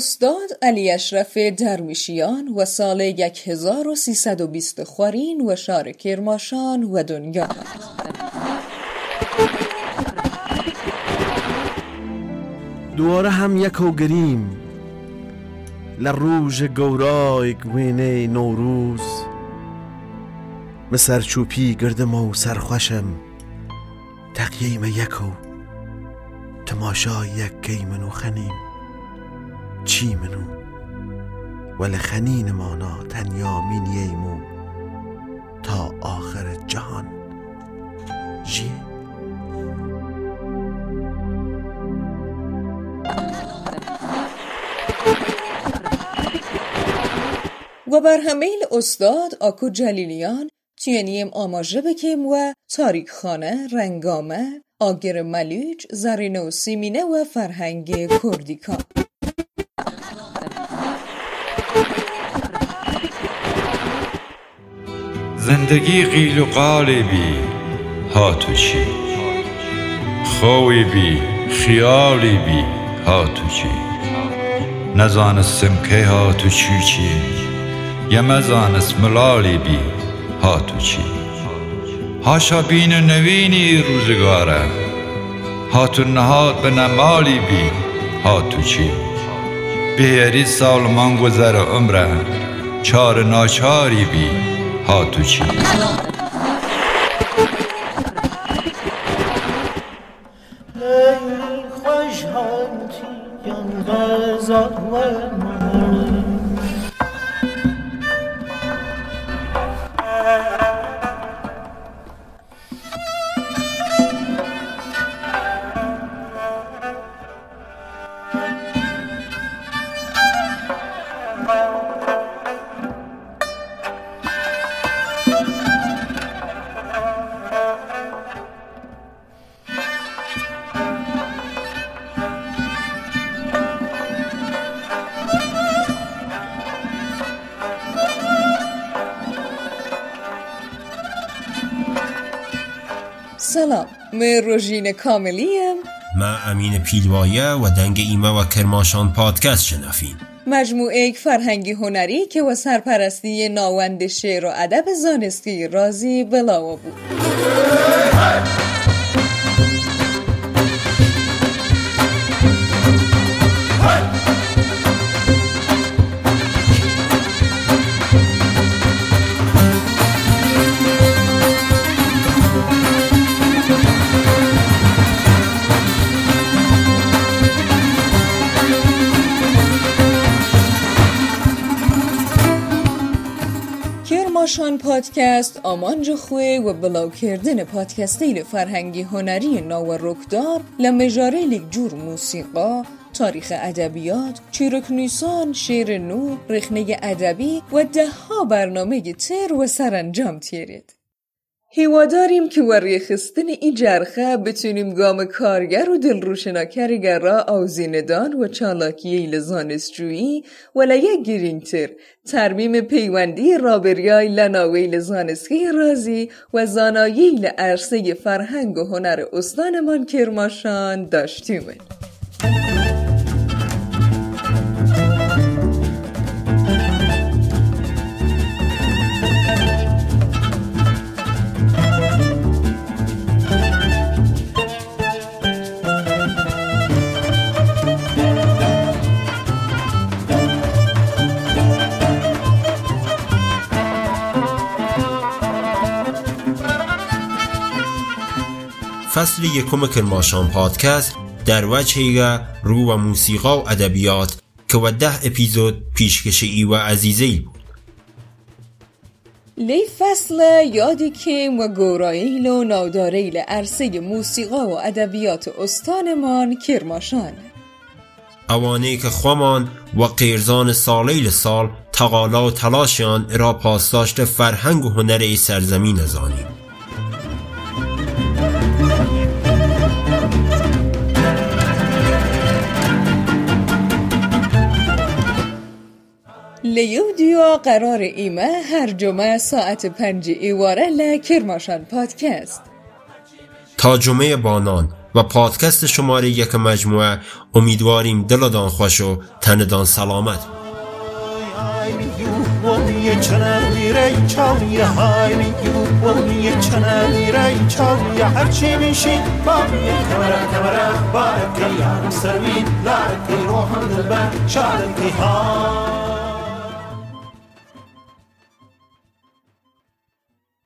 استاد علی اشرف درمیشیان و سال 1320 خورین و شار کرماشان و دنیا. دووارە هەم یەکە و گریم گەورای گوێنەی نۆروز مە سەرچوپی گردمە و سەرخۆشم تەقیەیمە یەکە و تەماشای یەکەی من و خەنیم چی من و وە لە خەنینمانە تەنیا مینیەیم و تا ئاخرت جهان. ژیە و بر همیل استاد آکو جلیلیان تینیم آماژه بکیم و تاریک خانه رنگامه آگر ملیج زرین و سیمینه و فرهنگ کردیکا. زندگی قیل و قالبی هاتو چی خوی بی خیالی بی هاتو چی نزانستم کی هاتو چی چی یمزانست ملالی بی هاتو چی هاشا بین نوینی روزگاره. هاتو نهاد به نمالی بی هاتو چی بهری سال من گذر عمره. چار ناچاری بی هاتو چی ای خوش هاتیان غزال سلام. من روژین کاملیم. ما امین پیلوایه و دنگ ایمه و کرماشان پادکست شنفین مجموعه فرهنگی هنری که و سرپرستی ناوند شعر و ادب زانستی رازی بلاوا بود. کرماشان پادکست آمانج خوی و بلاو کردن پادکستیل فرهنگی هنری ناو رکدار لمجاره لیک جور موسیقا تاریخ ادبیات چیرک نیسان شعر نو رخنه ادبی و ده ها برنامه تر و سرانجام تیرید. هیواداریم که و ریخستن این جرخه بتونیم گام کارگر و دلروشناکرگر را آوزیندان و چالاکی لزانستجویی و لیه گرینتر ترمیم پیوندی رابریای لناوی لزانسکی رازی و زانایی لعرصه فرهنگ و هنر استانمان کرماشان داشتیمه فصل یکم کرماشان پادکست در وجه رو و موسیقا و ادبیات که و ده اپیزود پیشکش ای و عزیزه ای بود. لی فصل یادی که و گوراییل و ناداریل عرصه موسیقا و ادبیات استانمان کرماشان اوانه که خوامان و قیرزان سالیل سال تقالا و تلاشیان را پاسداشت فرهنگ و هنر ای سرزمین ازانیم لیودیو قرار ایمه هر جمعه ساعت پنج ایواره لکرماشان پادکست. تا جمعه بانان و پادکست شماره یک مجموعه امیدواریم دلدان خوش و تندان سلامت.